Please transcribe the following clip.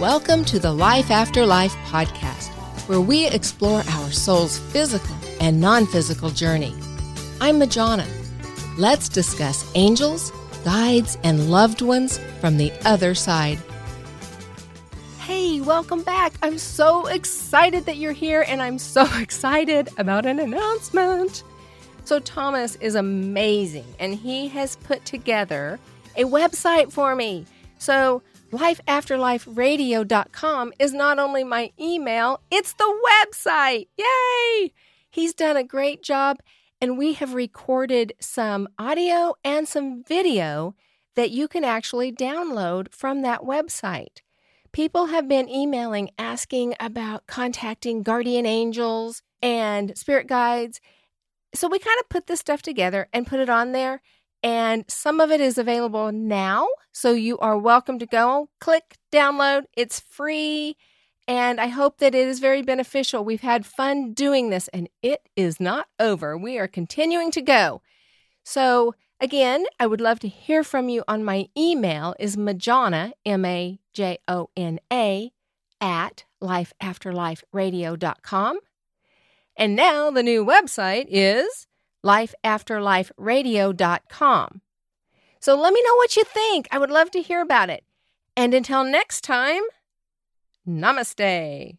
Welcome to the Life After Life podcast, where we explore our soul's physical and non physical journey. I'm Majona. Let's discuss angels, guides, and loved ones from the other side. Hey, welcome back. I'm so excited that you're here, and I'm so excited about an announcement. So, Thomas is amazing, and he has put together a website for me. So, lifeafterliferadio.com is not only my email, it's the website. Yay! He's done a great job, and we have recorded some audio and some video that you can actually download from that website. People have been emailing asking about contacting guardian angels and spirit guides. So we kind of put this stuff together and put it on there and some of it is available now. So you are welcome to go click download. It's free. And I hope that it is very beneficial. We've had fun doing this and it is not over. We are continuing to go. So again, I would love to hear from you on my email is Majona, M A J O N A, at lifeafterliferadio.com. And now the new website is lifeafterliferadio.com. So let me know what you think. I would love to hear about it. And until next time, namaste.